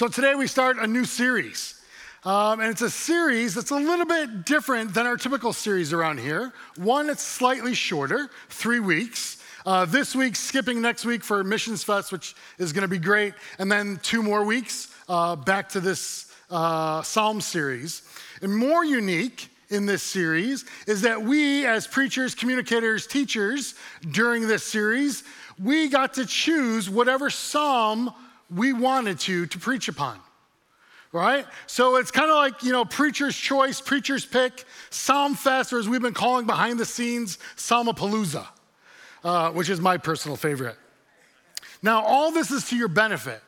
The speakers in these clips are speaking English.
So today we start a new series. Um, and it's a series that's a little bit different than our typical series around here. One, it's slightly shorter, three weeks. Uh, this week, skipping next week for Missions Fest, which is going to be great. And then two more weeks uh, back to this uh, Psalm series. And more unique in this series is that we, as preachers, communicators, teachers, during this series, we got to choose whatever psalm we wanted to to preach upon. Right? So it's kind of like, you know, preacher's choice, preacher's pick, Psalm Fest, or as we've been calling behind the scenes, Psalmapalooza, uh, which is my personal favorite. Now, all this is to your benefit.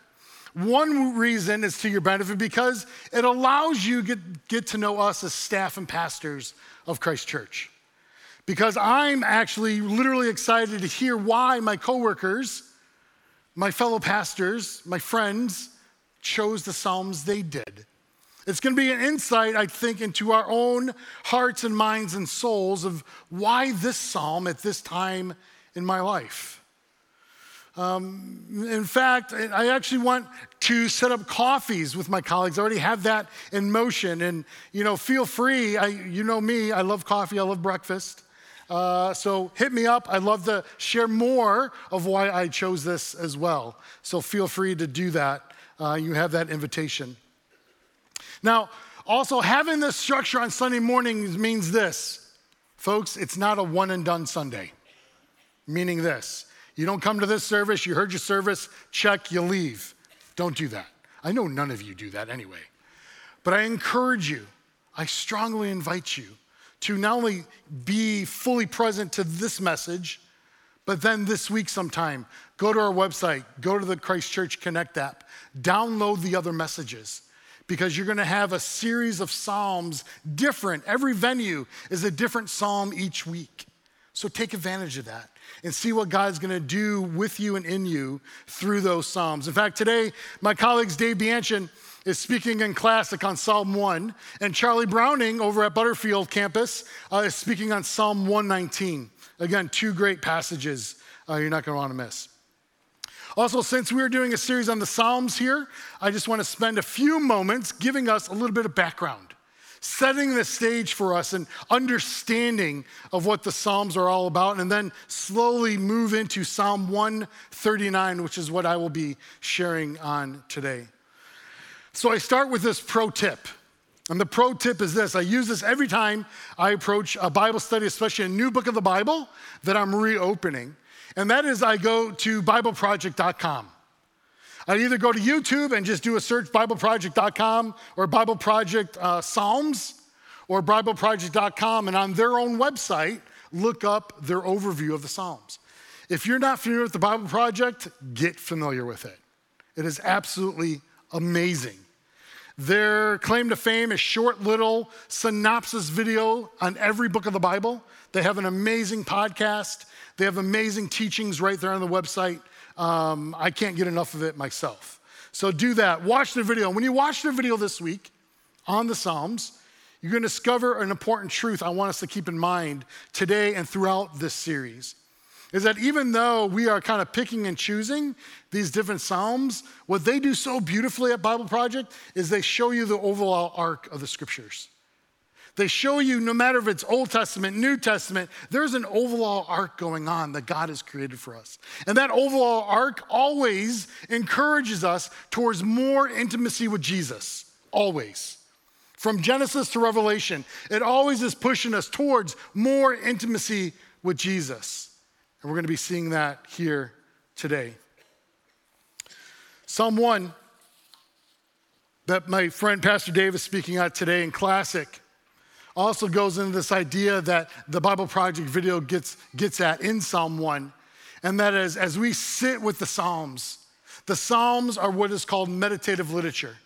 One reason is to your benefit because it allows you to get, get to know us as staff and pastors of Christ Church. Because I'm actually literally excited to hear why my coworkers, my fellow pastors, my friends chose the Psalms they did. It's going to be an insight, I think, into our own hearts and minds and souls of why this psalm at this time in my life. Um, in fact, I actually want to set up coffees with my colleagues. I already have that in motion. And, you know, feel free. I, you know me, I love coffee, I love breakfast. Uh, so hit me up. I'd love to share more of why I chose this as well. So feel free to do that. Uh, you have that invitation. Now, also, having this structure on Sunday mornings means this, folks, it's not a one and done Sunday. Meaning this you don't come to this service, you heard your service, check, you leave. Don't do that. I know none of you do that anyway. But I encourage you, I strongly invite you to not only be fully present to this message, but then this week sometime, go to our website, go to the Christ Church Connect app, download the other messages because you're going to have a series of Psalms different. Every venue is a different Psalm each week. So take advantage of that and see what God's going to do with you and in you through those Psalms. In fact, today, my colleagues Dave Bianchin is speaking in classic on Psalm 1, and Charlie Browning over at Butterfield campus uh, is speaking on Psalm 119. Again, two great passages uh, you're not going to want to miss. Also, since we're doing a series on the Psalms here, I just want to spend a few moments giving us a little bit of background setting the stage for us and understanding of what the Psalms are all about, and then slowly move into Psalm 139, which is what I will be sharing on today. So I start with this pro tip. And the pro tip is this I use this every time I approach a Bible study, especially a new book of the Bible that I'm reopening. And that is I go to BibleProject.com. I either go to YouTube and just do a search, BibleProject.com or Bible Project uh, Psalms, or BibleProject.com, and on their own website, look up their overview of the Psalms. If you're not familiar with the Bible Project, get familiar with it. It is absolutely amazing. Their claim to fame is short little synopsis video on every book of the Bible. They have an amazing podcast. They have amazing teachings right there on the website. Um, I can't get enough of it myself. So do that. Watch the video. When you watch the video this week on the Psalms, you're going to discover an important truth I want us to keep in mind today and throughout this series. Is that even though we are kind of picking and choosing these different Psalms, what they do so beautifully at Bible Project is they show you the overall arc of the scriptures. They show you, no matter if it's Old Testament, New Testament, there's an overall arc going on that God has created for us. And that overall arc always encourages us towards more intimacy with Jesus, always. From Genesis to Revelation, it always is pushing us towards more intimacy with Jesus. And we're going to be seeing that here today. Psalm 1 that my friend Pastor Dave is speaking at today in Classic also goes into this idea that the Bible Project video gets, gets at in Psalm 1, and that is as we sit with the Psalms, the Psalms are what is called meditative literature.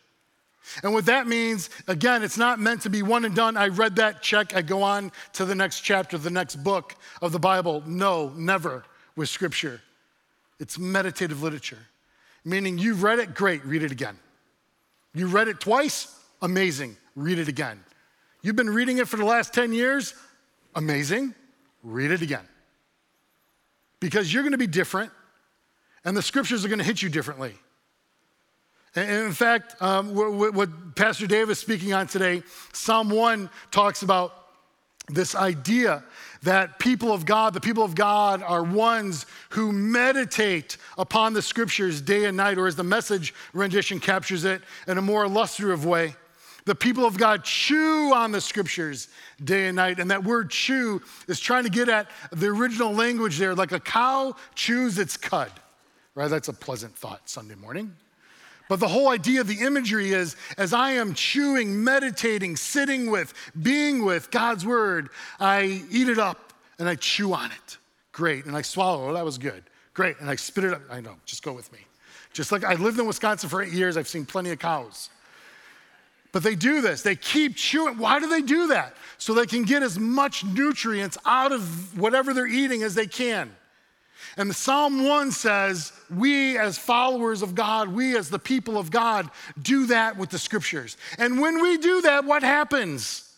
And what that means, again, it's not meant to be one and done. I read that, check, I go on to the next chapter, the next book of the Bible. No, never with Scripture. It's meditative literature, meaning you've read it, great, read it again. You read it twice, amazing, read it again. You've been reading it for the last 10 years? Amazing. Read it again. Because you're going to be different, and the scriptures are going to hit you differently. In fact, um, what Pastor Dave is speaking on today, Psalm 1 talks about this idea that people of God, the people of God, are ones who meditate upon the scriptures day and night, or as the message rendition captures it in a more illustrative way. The people of God chew on the scriptures day and night. And that word chew is trying to get at the original language there, like a cow chews its cud, right? That's a pleasant thought Sunday morning. But the whole idea of the imagery is as I am chewing, meditating, sitting with, being with God's word, I eat it up and I chew on it. Great. And I swallow. Oh, that was good. Great. And I spit it up. I know, just go with me. Just like I lived in Wisconsin for eight years, I've seen plenty of cows. But they do this. They keep chewing. Why do they do that? So they can get as much nutrients out of whatever they're eating as they can. And Psalm 1 says, we as followers of God, we as the people of God, do that with the scriptures. And when we do that, what happens?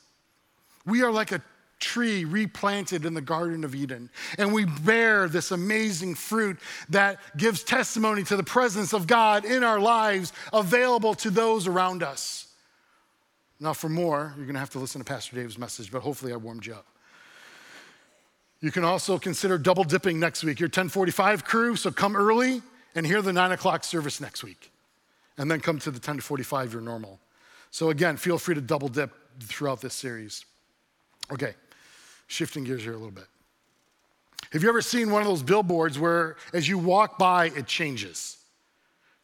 We are like a tree replanted in the Garden of Eden. And we bear this amazing fruit that gives testimony to the presence of God in our lives, available to those around us. Now, for more, you're going to have to listen to Pastor Dave's message, but hopefully I warmed you up. You can also consider double dipping next week. Your 1045 crew, so come early and hear the 9 o'clock service next week. And then come to the 10 to 45, your normal. So again, feel free to double dip throughout this series. Okay, shifting gears here a little bit. Have you ever seen one of those billboards where as you walk by, it changes?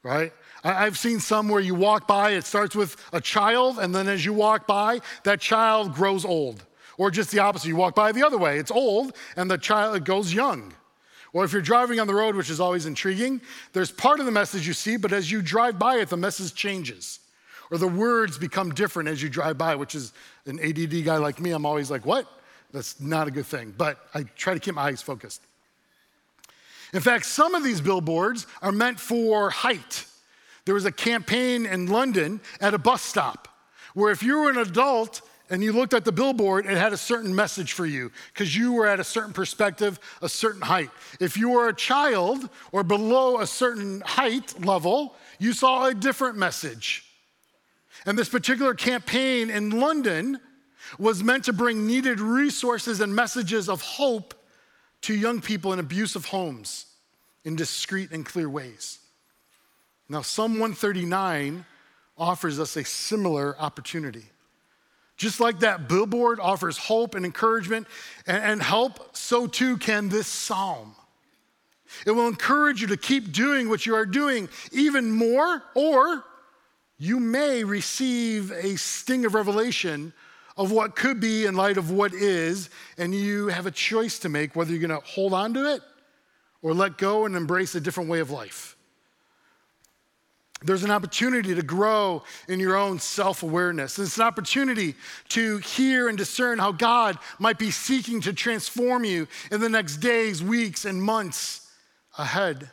Right? I've seen some where you walk by, it starts with a child, and then as you walk by, that child grows old. Or just the opposite, you walk by the other way, it's old, and the child goes young. Or if you're driving on the road, which is always intriguing, there's part of the message you see, but as you drive by it, the message changes. Or the words become different as you drive by, which is an ADD guy like me, I'm always like, what? That's not a good thing. But I try to keep my eyes focused. In fact, some of these billboards are meant for height. There was a campaign in London at a bus stop where if you were an adult and you looked at the billboard, it had a certain message for you because you were at a certain perspective, a certain height. If you were a child or below a certain height level, you saw a different message. And this particular campaign in London was meant to bring needed resources and messages of hope to young people in abusive homes in discreet and clear ways. Now, Psalm 139 offers us a similar opportunity. Just like that billboard offers hope and encouragement and, help, so too can this psalm. It will encourage you to keep doing what you are doing even more, or you may receive a sting of revelation of what could be in light of what is, and you have a choice to make whether you're going to hold on to it or let go and embrace a different way of life. There's an opportunity to grow in your own self awareness. It's an opportunity to hear and discern how God might be seeking to transform you in the next days, weeks, and months ahead.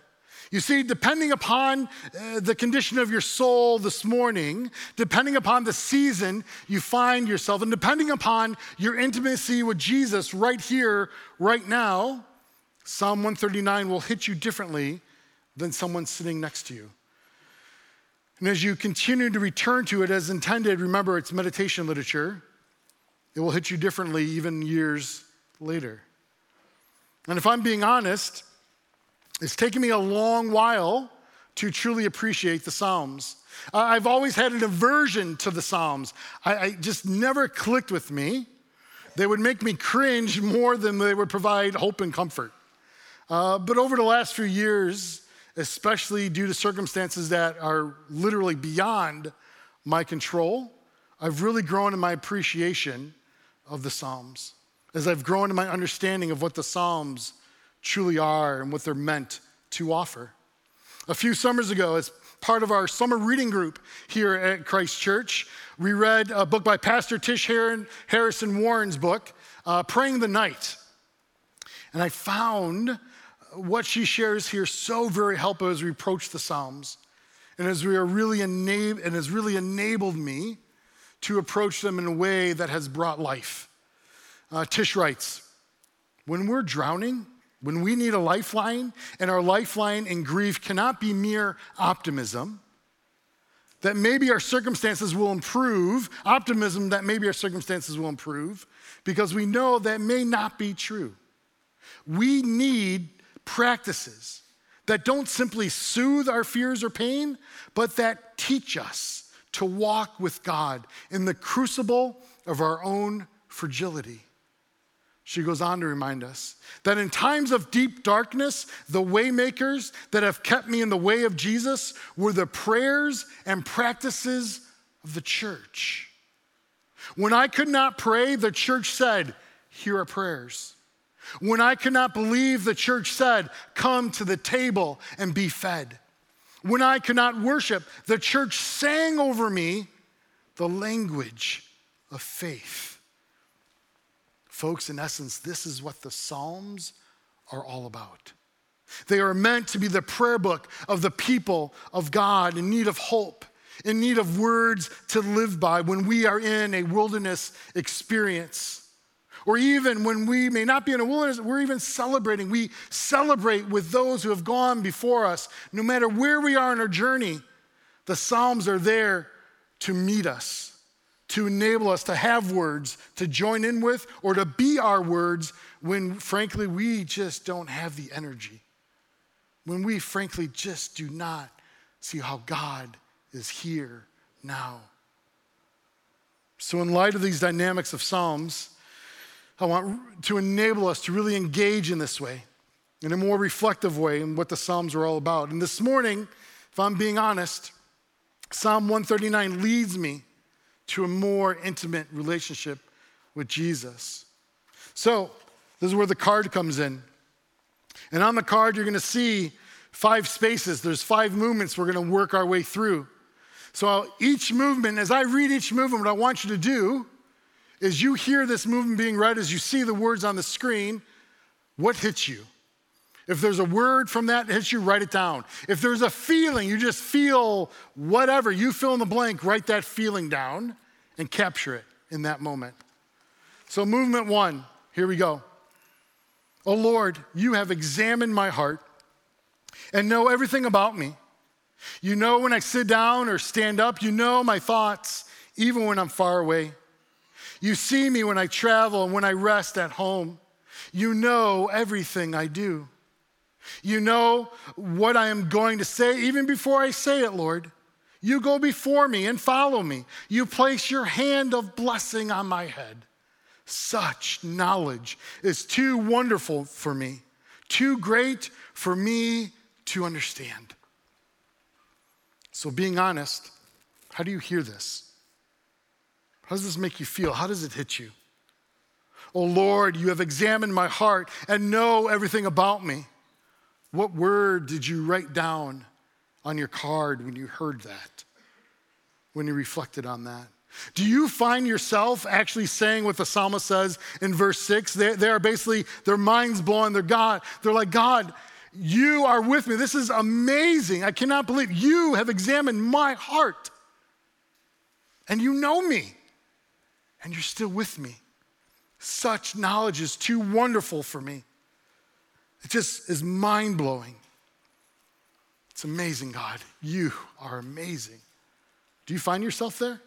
You see, depending upon uh, the condition of your soul this morning, depending upon the season you find yourself, and depending upon your intimacy with Jesus right here, right now, Psalm 139 will hit you differently than someone sitting next to you. And as you continue to return to it as intended, remember it's meditation literature. It will hit you differently even years later. And if I'm being honest, it's taken me a long while to truly appreciate the Psalms. I've always had an aversion to the Psalms. I, I, just never clicked with me. They would make me cringe more than they would provide hope and comfort. Uh, but over the last few years, especially due to circumstances that are literally beyond my control, I've really grown in my appreciation of the Psalms. As I've grown in my understanding of what the Psalms truly are and what they're meant to offer. A few summers ago, as part of our summer reading group here at Christ Church, we read a book by Pastor Tish Harrison Warren's book, uh, Prayer in the Night. And I found what she shares here so very helpful as we approach the Psalms, and as we are really enab- and has really enabled me to approach them in a way that has brought life. Uh, Tish writes, when we're drowning, when we need a lifeline, and our lifeline in grief cannot be mere optimism, that maybe our circumstances will improve, optimism that maybe our circumstances will improve, because we know that may not be true. We need practices that don't simply soothe our fears or pain, but that teach us to walk with God in the crucible of our own fragility. She goes on to remind us that in times of deep darkness, the waymakers that have kept me in the way of Jesus were the prayers and practices of the church. When I could not pray, the church said, Here are prayers. When I could not believe, the church said, Come to the table and be fed. When I could not worship, the church sang over me the language of faith. Folks, in essence, this is what the Psalms are all about. They are meant to be the prayer book of the people of God in need of hope, in need of words to live by when we are in a wilderness experience. Or even when we may not be in a wilderness, we're even celebrating. We celebrate with those who have gone before us. No matter where we are in our journey, the Psalms are there to meet us, to enable us to have words to join in with, or to be our words when, frankly, we just don't have the energy. When we, frankly, just do not see how God is here now. So, in light of these dynamics of Psalms, I want to enable us to really engage in this way, in a more reflective way, in what the Psalms are all about. And this morning, if I'm being honest, Psalm 139 leads me to a more intimate relationship with Jesus. So, this is where the card comes in. And on the card, you're going to see five spaces. There's five movements we're going to work our way through. So, each movement, as I read each movement, what I want you to do is you hear this movement being read, as you see the words on the screen, what hits you? If there's a word from that that hits you, write it down. If there's a feeling, you just feel whatever, you fill in the blank, write that feeling down and capture it in that moment. So, movement one, here we go. Oh Lord, you have examined my heart and know everything about me. You know when I sit down or stand up, you know my thoughts, even when I'm far away. You see me when I travel and when I rest at home. You know everything I do. You know what I am going to say even before I say it, Lord. You go before me and follow me. You place your hand of blessing on my head. Such knowledge is too wonderful for me, too great for me to understand. So, being honest, how do you hear this? How does this make you feel? How does it hit you? Oh Lord, you have examined my heart and know everything about me. What word did you write down on your card when you heard that? When you reflected on that? Do you find yourself actually saying what the psalmist says in verse six? They, they are basically, their minds blowing, they're God. They're like, God, you are with me. This is amazing. I cannot believe you have examined my heart. And you know me and you're still with me. Such knowledge is too wonderful for me. It just is mind blowing. It's amazing, God. You are amazing. Do you find yourself there?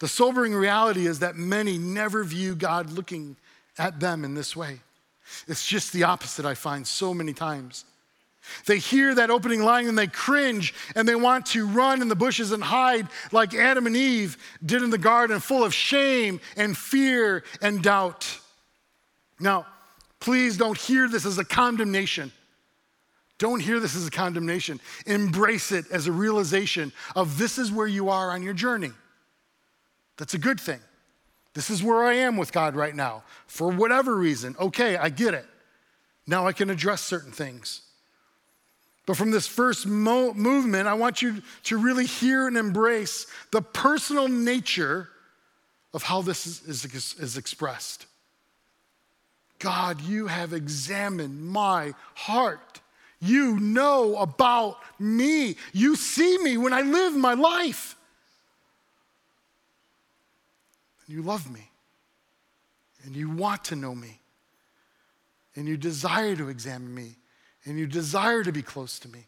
The sobering reality is that many never view God looking at them in this way. It's just the opposite, I find so many times. They hear that opening line and they cringe and they want to run in the bushes and hide like Adam and Eve did in the garden, full of shame and fear and doubt. Now, please don't hear this as a condemnation. Don't hear this as a condemnation. Embrace it as a realization of this is where you are on your journey. That's a good thing. This is where I am with God right now. For whatever reason, okay, I get it. Now I can address certain things. But from this first mo- movement, I want you to really hear and embrace the personal nature of how this is, is, is expressed. God, you have examined my heart. You know about me. You see me when I live my life. And you love me. And you want to know me. And you desire to examine me and you desire to be close to me.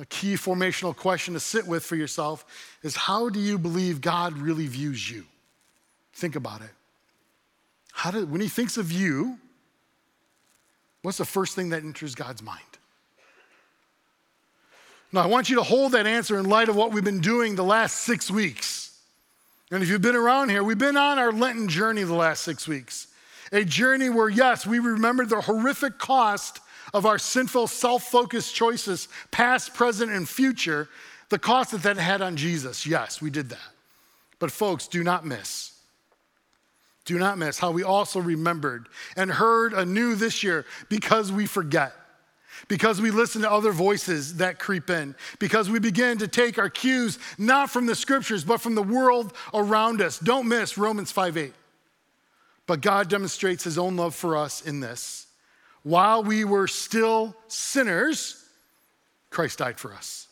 A key formational question to sit with for yourself is how do you believe God really views you? Think about it. How do, when he thinks of you, what's the first thing that enters God's mind? Now, I want you to hold that answer in light of what we've been doing the last six weeks. And if you've been around here, we've been on our Lenten journey the last six weeks. A journey where, yes, we remember the horrific cost of our sinful, self focused choices, past, present, and future, the cost that that had on Jesus. Yes, we did that. But, folks, do not miss. Do not miss how we also remembered and heard anew this year because we forget because we listen to other voices that creep in, because we begin to take our cues not from the scriptures, but from the world around us. Don't miss Romans 5 8. But God demonstrates his own love for us in this. While we were still sinners, Christ died for us.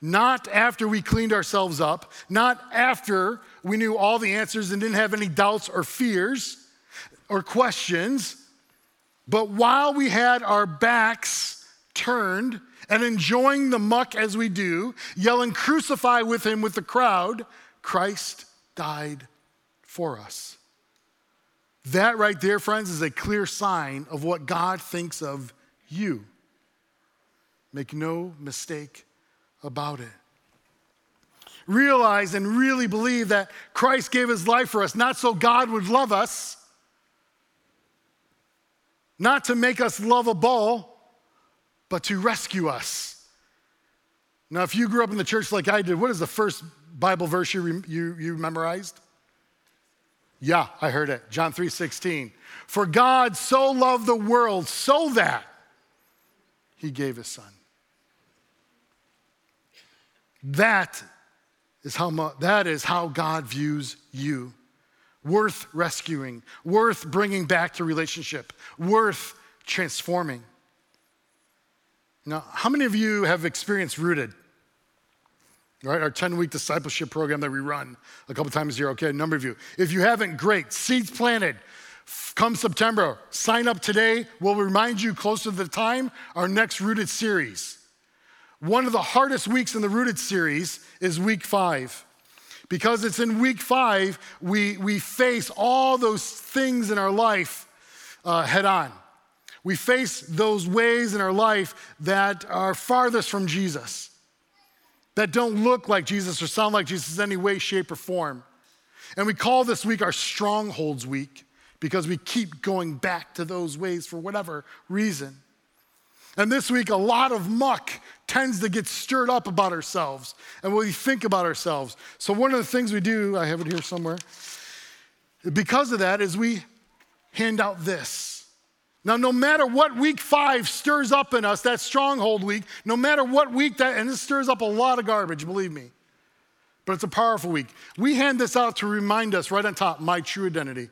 Not after we cleaned ourselves up, not after we knew all the answers and didn't have any doubts or fears or questions but while we had our backs turned and enjoying the muck as we do, yelling, Crucify with him with the crowd, Christ died for us. That right there, friends, is a clear sign of what God thinks of you. Make no mistake about it. Realize and really believe that Christ gave his life for us, not so God would love us not to make us lovable, but to rescue us. Now, if you grew up in the church like I did, what is the first Bible verse you, you, you memorized? Yeah, I heard it. John 3:16. For God so loved the world so that he gave his son. That is how, that is how God views you worth rescuing, worth bringing back to relationship, worth transforming. Now, how many of you have experienced Rooted? Right, our 10 week discipleship program that we run a couple times a year. Okay, a number of you. If you haven't, great. Seeds planted. Come September, sign up today. We'll remind you closer to the time our next Rooted series. One of the hardest weeks in the Rooted series is week five. Because it's in week five, we, we face all those things in our life uh, head on. We face those ways in our life that are farthest from Jesus, that don't look like Jesus or sound like Jesus in any way, shape, or form. And we call this week our Strongholds Week because we keep going back to those ways for whatever reason. And this week, a lot of muck tends to get stirred up about ourselves and what we think about ourselves. So, one of the things we do, I have it here somewhere, because of that, is we hand out this. Now, no matter what week five stirs up in us, that stronghold week, no matter what week that, and this stirs up a lot of garbage, believe me, but it's a powerful week. We hand this out to remind us right on top my true identity.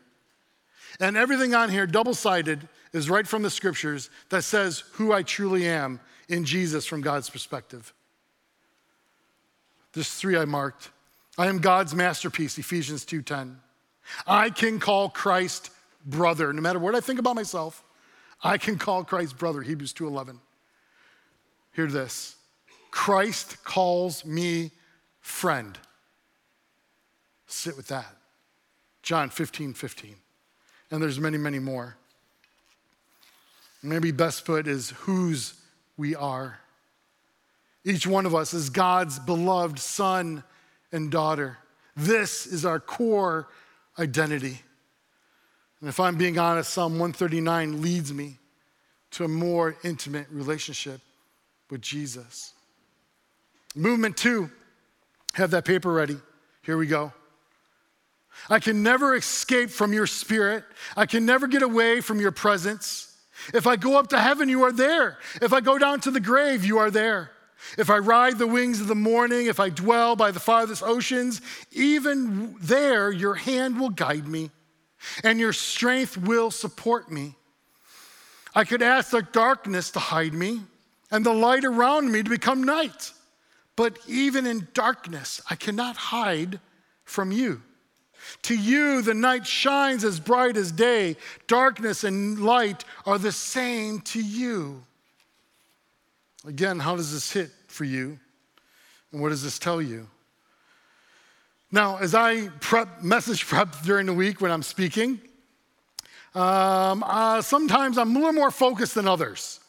And everything on here, double sided, is right from the scriptures that says who I truly am in Jesus from God's perspective. There's three I marked. I am God's masterpiece, Ephesians 2:10. I can call Christ brother. No matter what I think about myself, I can call Christ brother, Hebrews 2:11. Hear this. Christ calls me friend. Sit with that. John 15, 15. And there's many, many more. Maybe best put is whose we are. Each one of us is God's beloved son and daughter. This is our core identity. And if I'm being honest, Psalm 139 leads me to a more intimate relationship with Jesus. Movement two, have that paper ready. Here we go. I can never escape from your spirit. I can never get away from your presence. If I go up to heaven, you are there. If I go down to the grave, you are there. If I ride the wings of the morning, if I dwell by the farthest oceans, even there your hand will guide me and your strength will support me. I could ask the darkness to hide me and the light around me to become night. But even in darkness, I cannot hide from you. To you, the night shines as bright as day. Darkness and light are the same to you. Again, how does this hit for you? And what does this tell you? Now, as I prep, message prep during the week when I'm speaking, um, uh, sometimes I'm a little more focused than others.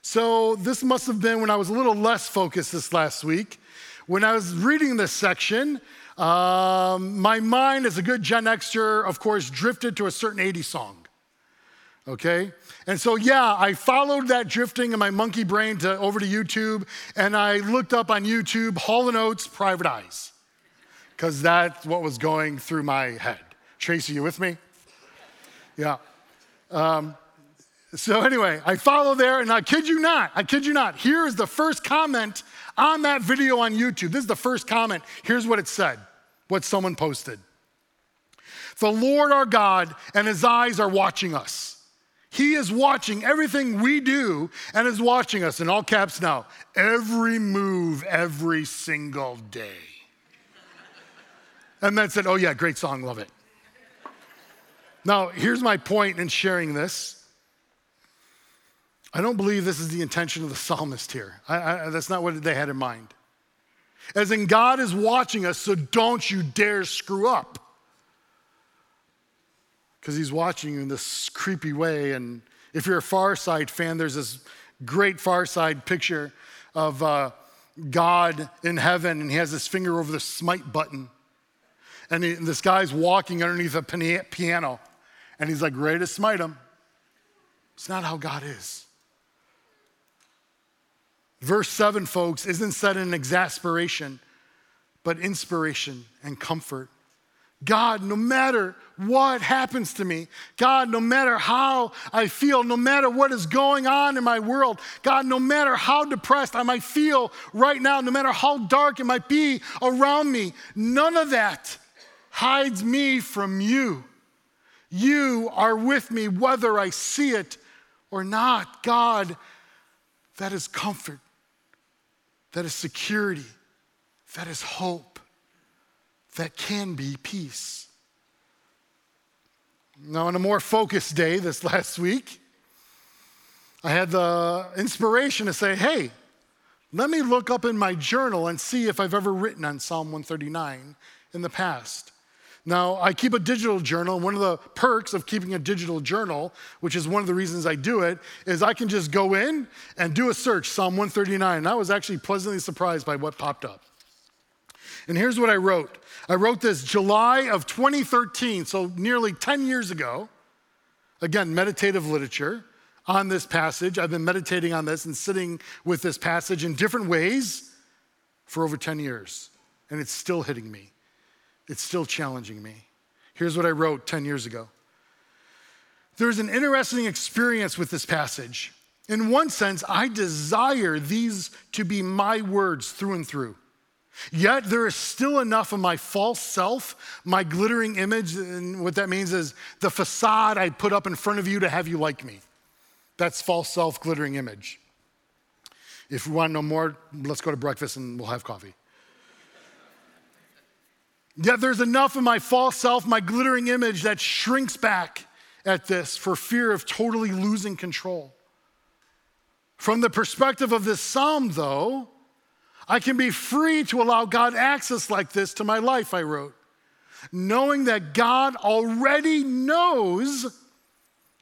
So this must have been when I was a little less focused this last week. When I was reading this section, um, my mind, as a good Gen Xer, of course, drifted to a certain 80s song. Okay? And so, yeah, I followed that drifting in my monkey brain to, over to YouTube, and I looked up on YouTube Hall & Oates Private Eyes, because that's what was going through my head. Tracy, you with me? Yeah. Um, so, anyway, I follow there, and I kid you not, I kid you not. Here is the first comment on that video on YouTube. This is the first comment. Here's what it said, what someone posted. The Lord our God and his eyes are watching us. He is watching everything we do and is watching us in all caps now, every move, every single day. And then said, Oh, yeah, great song, love it. Now, here's my point in sharing this. I don't believe this is the intention of the psalmist here. I, I, that's not what they had in mind. As in, God is watching us, so don't you dare screw up because he's watching you in this creepy way. And if you're a Far Side fan, there's this great Far Side picture of uh, God in heaven, and he has his finger over the smite button. And, he, and this guy's walking underneath a piano, and he's like ready to smite him. It's not how God is. Verse 7, folks, isn't said in exasperation, but inspiration and comfort. God, no matter what happens to me, God, no matter how I feel, no matter what is going on in my world, God, no matter how depressed I might feel right now, no matter how dark it might be around me, none of that hides me from you. You are with me whether I see it or not. God, that is comfort, that is security, that is hope that can be peace. Now, on a more focused day this last week, I had the inspiration to say, hey, let me look up in my journal and see if I've ever written on Psalm 139 in the past. Now, I keep a digital journal. One of the perks of keeping a digital journal, which is one of the reasons I do it, is I can just go in and do a search, Psalm 139. And I was actually pleasantly surprised by what popped up. And here's what I wrote I wrote this July of 2013, so nearly 10 years ago. Again, meditative literature on this passage. I've been meditating on this and sitting with this passage in different ways for over 10 years, and it's still hitting me. It's still challenging me. Here's what I wrote 10 years ago. There's an interesting experience with this passage. In one sense, I desire these to be my words through and through. Yet there is still enough of my false self, my glittering image, and what that means is the facade I put up in front of you to have you like me. That's false self, glittering image. If you want to know more, let's go to breakfast and we'll have coffee. Yet there's enough of my false self, my glittering image that shrinks back at this for fear of totally losing control. From the perspective of this psalm, though, I can be free to allow God access like this to my life, I wrote, knowing that God already knows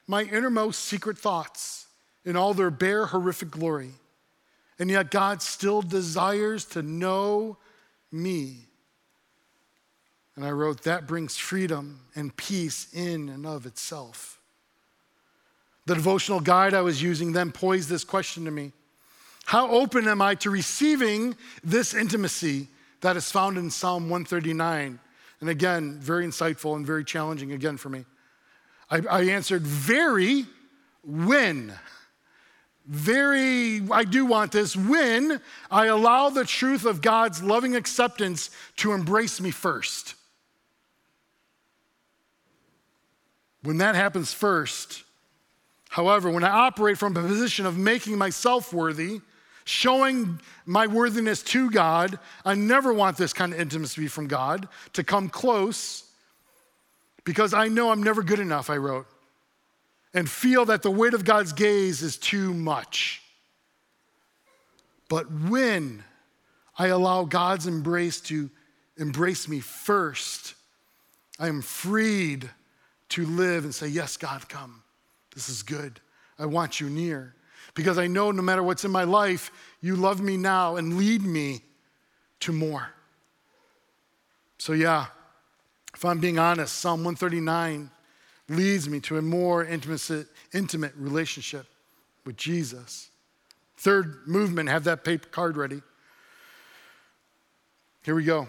my innermost secret thoughts in all their bare, horrific glory. And yet, God still desires to know me. And I wrote, that brings freedom and peace in and of itself. The devotional guide I was using then posed this question to me how open am I to receiving this intimacy that is found in Psalm 139? And again, very insightful and very challenging again for me. I, I answered, very when. Very, I do want this when I allow the truth of God's loving acceptance to embrace me first. When that happens first, however, when I operate from a position of making myself worthy, showing my worthiness to God. I never want this kind of intimacy from God to come close because I know I'm never good enough, I wrote, and feel that the weight of God's gaze is too much. But when I allow God's embrace to embrace me first, I am freed to live and say, Yes, God, come. This is good. I want you near. Because I know no matter what's in my life, you love me now and lead me to more. So, yeah, if I'm being honest, Psalm 139 leads me to a more intimate, intimate relationship with Jesus. Third movement, have that paper card ready. Here we go.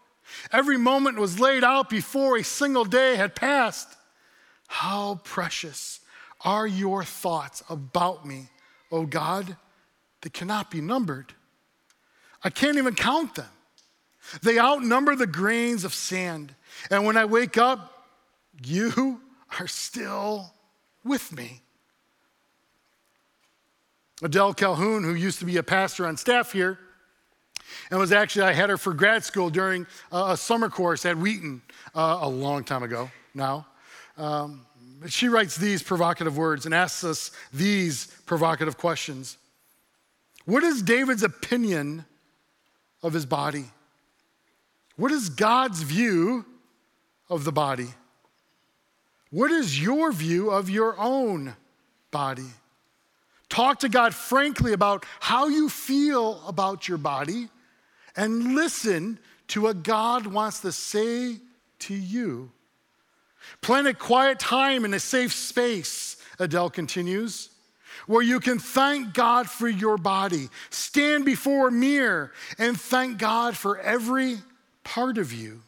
Every moment was laid out before a single day had passed. How precious are your thoughts about me, O God, that cannot be numbered. I can't even count them. They outnumber the grains of sand. And when I wake up, you are still with me. Adele Calhoun, who used to be a pastor on staff here, and was actually, I had her for grad school during a, summer course at Wheaton uh, a long time ago now. Um, she writes these provocative words and asks us these provocative questions What is David's opinion of his body? What is God's view of the body? What is your view of your own body? Talk to God frankly about how you feel about your body and listen to what God wants to say to you. Plan a quiet time in a safe space, Adele continues, where you can thank God for your body. Stand before a mirror and thank God for every part of you.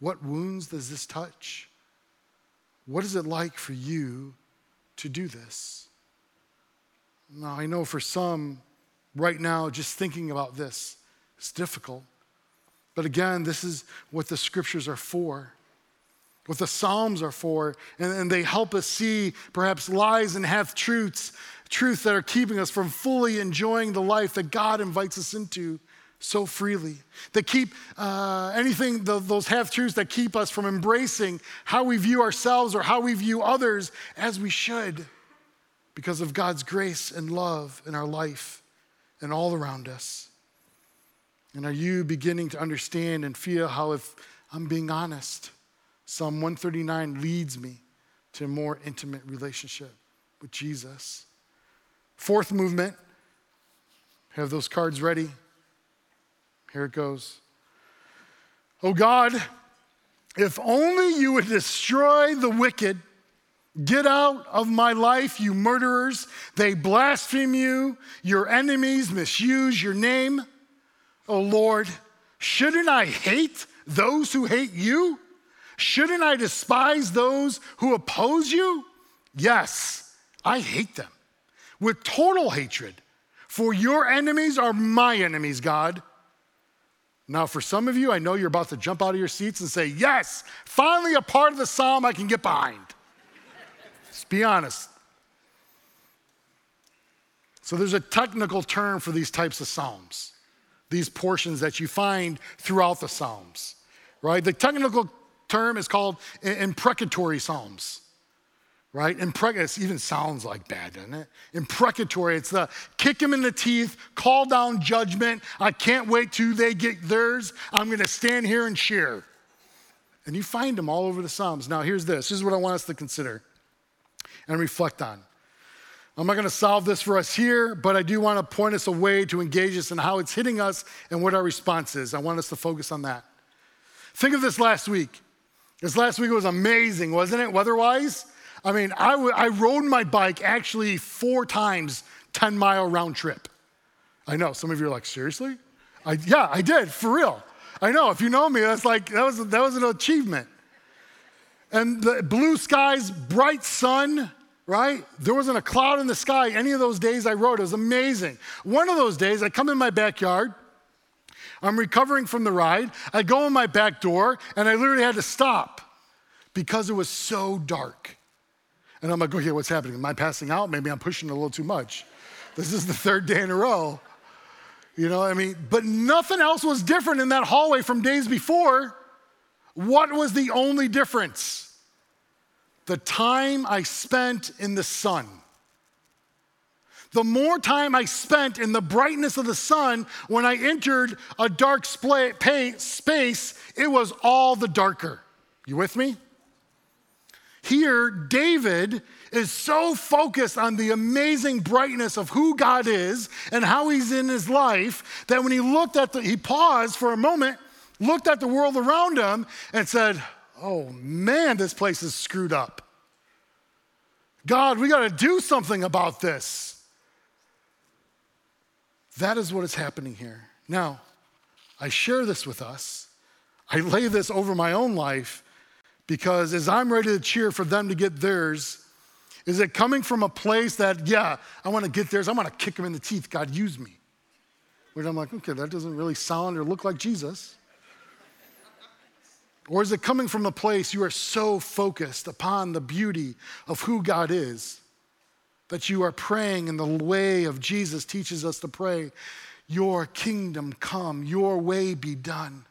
What wounds does this touch? What is it like for you to do this? Now, I know for some right now, just thinking about this It's difficult. But again, this is what the scriptures are for, what the Psalms are for. And, and they help us see perhaps lies and half truths, truths that are keeping us from fully enjoying the life that God invites us into so freely. That keep uh, anything, the, those half truths that keep us from embracing how we view ourselves or how we view others as we should because of God's grace and love in our life and all around us? And are you beginning to understand and feel how, if I'm being honest, Psalm 139 leads me to a more intimate relationship with Jesus? Fourth movement, have those cards ready. Here it goes. Oh God, if only you would destroy the wicked Get out of my life, you murderers. They blaspheme you. Your enemies misuse your name. Oh Lord, shouldn't I hate those who hate you? Shouldn't I despise those who oppose you? Yes, I hate them with total hatred. For your enemies are my enemies, God. Now, for some of you, I know you're about to jump out of your seats and say, Yes, finally a part of the psalm I can get behind. Be honest. So there's a technical term for these types of psalms, these portions that you find throughout the psalms, right? The technical term is called imprecatory psalms, right? Impre- it even sounds like bad, doesn't it? Imprecatory, it's the kick them in the teeth, call down judgment. I can't wait till they get theirs. I'm going to stand here and share. And you find them all over the Psalms. Now, here's this. This is what I want us to consider and reflect on. I'm not going to solve this for us here, but I do want to point us a way to engage us in how it's hitting us and what our response is. I want us to focus on that. Think of this last week. This last week was amazing, wasn't it, weather wise? I mean, I, w- I rode my bike actually four times, 10 mile round trip. I know, some of you are like, seriously? I, yeah, I did, for real. I know, if you know me, that's like, that was, that was an achievement. And the blue skies, bright sun, right? There wasn't a cloud in the sky any of those days I rode. It was amazing. One of those days, I come in my backyard. I'm recovering from the ride. I go in my back door, and I literally had to stop because it was so dark. And I'm like, okay, what's happening? Am I passing out? Maybe I'm pushing a little too much. This is the third day in a row. You know, what I mean, but nothing else was different in that hallway from days before. What was the only difference? The time I spent in the sun. The more time I spent in the brightness of the sun when I entered a dark space, it was all the darker. You with me? Here, David is so focused on the amazing brightness of who God is and how he's in his life that when he looked at the, he paused for a moment, looked at the world around him, and said, oh man, this place is screwed up. God, we got to do something about this. That is what is happening here. Now, I share this with us. I lay this over my own life because as I'm ready to cheer for them to get theirs, is it coming from a place that, yeah, I want to get theirs, I want to kick them in the teeth, God, use me? Where I'm like, okay, that doesn't really sound or look like Jesus. Or is it coming from a place you are so focused upon the beauty of who God is that you are praying in the way of Jesus teaches us to pray, Your kingdom come, your way be done?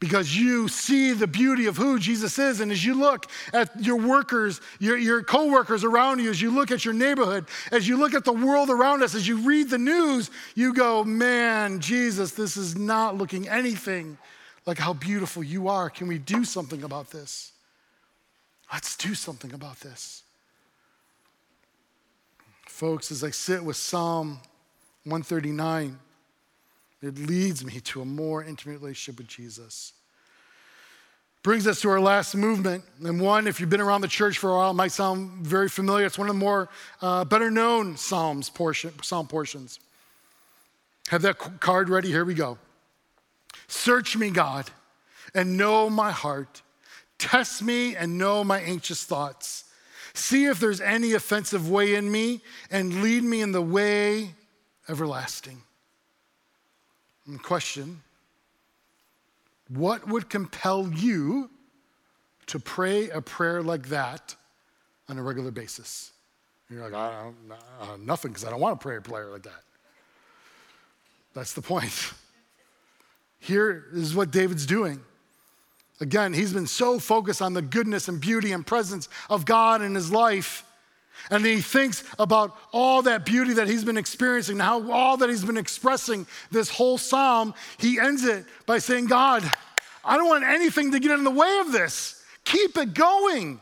Because you see the beauty of who Jesus is, and as you look at your workers, your, your co workers around you, as you look at your neighborhood, as you look at the world around us, as you read the news, you go, Man, Jesus, this is not looking anything like how beautiful you are. Can we do something about this? Let's do something about this. Folks, as I sit with Psalm 139, it leads me to a more intimate relationship with Jesus. Brings us to our last movement. And one, if you've been around the church for a while, it might sound very familiar. It's one of the more uh, better known Psalms portion, Psalm portions. Have that card ready? Here we go. Search me, God, and know my heart. Test me and know my anxious thoughts. See if there's any offensive way in me and lead me in the way everlasting. And question What would compel you to pray a prayer like that on a regular basis? You're like, I don't, uh, nothing, because I don't want to pray a prayer like that. That's the point. Here is what David's doing. Again, he's been so focused on the goodness and beauty and presence of God in his life. And he thinks about all that beauty that he's been experiencing, how all that he's been expressing this whole psalm. He ends it by saying, God, I don't want anything to get in the way of this. Keep it going.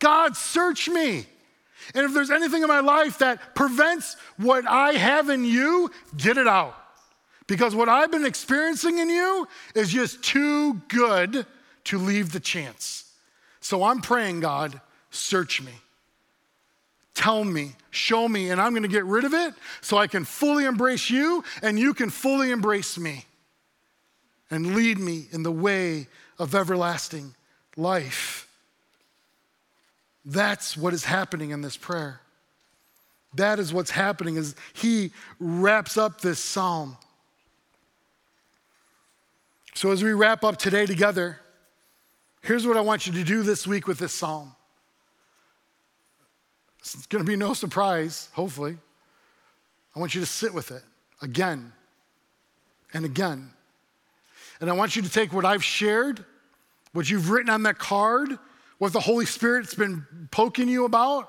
God, search me. And if there's anything in my life that prevents what I have in you, get it out. Because what I've been experiencing in you is just too good to leave the chance. So I'm praying, God, search me. Tell me, show me, and I'm going to get rid of it so I can fully embrace you and you can fully embrace me and lead me in the way of everlasting life. That's what is happening in this prayer. That is what's happening as he wraps up this psalm. So, as we wrap up today together, here's what I want you to do this week with this psalm. It's going to be no surprise, hopefully. I want you to sit with it again and again. And I want you to take what I've shared, what you've written on that card, what the Holy Spirit's been poking you about.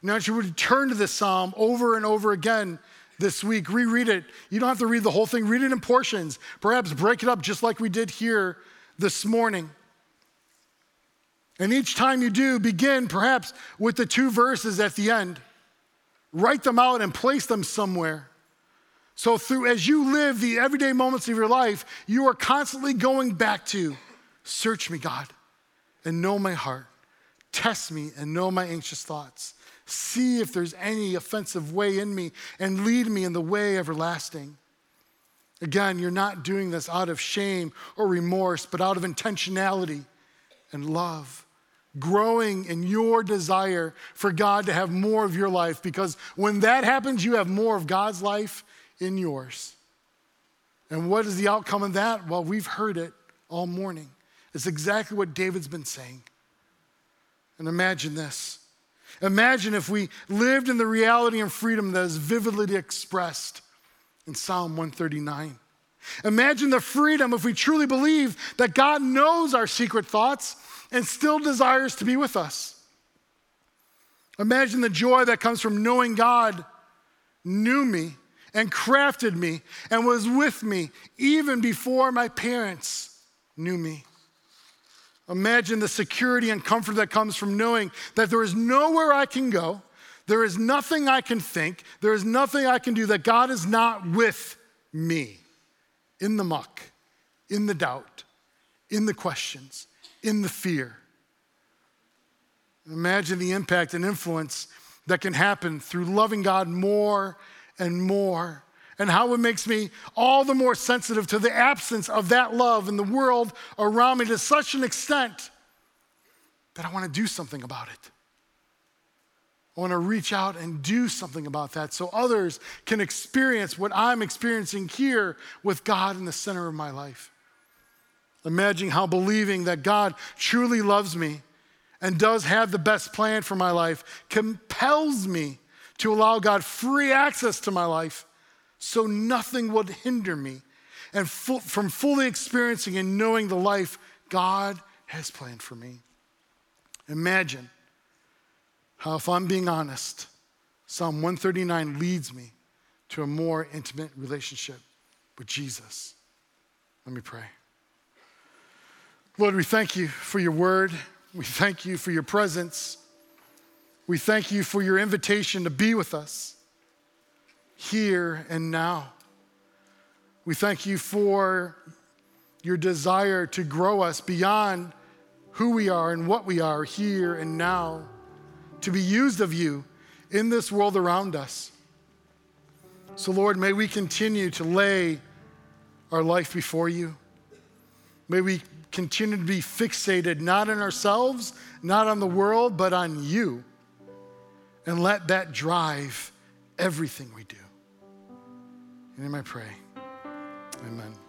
And I want you to turn to this psalm over and over again this week. Reread it. You don't have to read the whole thing, read it in portions. Perhaps break it up just like we did here this morning. And each time you do, begin perhaps with the two verses at the end. Write them out and place them somewhere. So, through as you live the everyday moments of your life, you are constantly going back to search me, God, and know my heart. Test me and know my anxious thoughts. See if there's any offensive way in me and lead me in the way everlasting. Again, you're not doing this out of shame or remorse, but out of intentionality and love. growing in your desire for God to have more of your life because when that happens, you have more of God's life in yours. And what is the outcome of that? Well, we've heard it all morning. It's exactly what David's been saying. And imagine this. Imagine if we lived in the reality and freedom that is vividly expressed in Psalm 139. Imagine the freedom if we truly believe that God knows our secret thoughts and still desires to be with us. Imagine the joy that comes from knowing God knew me and crafted me and was with me even before my parents knew me. Imagine the security and comfort that comes from knowing that there is nowhere I can go, there is nothing I can think, there is nothing I can do, that God is not with me. In the muck, in the doubt, in the questions, in the fear. Imagine the impact and influence that can happen through loving God more and more, and how it makes me all the more sensitive to the absence of that love in the world around me to such an extent that I want to do something about it. I want to reach out and do something about that so others can experience what I'm experiencing here with God in the center of my life. Imagine how believing that God truly loves me and does have the best plan for my life compels me to allow God free access to my life so nothing would hinder me and from fully experiencing and knowing the life God has planned for me. Imagine how, if I'm being honest, Psalm 139 leads me to a more intimate relationship with Jesus. Let me pray. Lord, we thank you for your word. We thank you for your presence. We thank you for your invitation to be with us here and now. We thank you for your desire to grow us beyond who we are and what we are here and now to be used of you in this world around us. So, Lord, may we continue to lay our life before you. May we continue to be fixated not on ourselves, not on the world, but on you. And let that drive everything we do. In him I pray. Amen.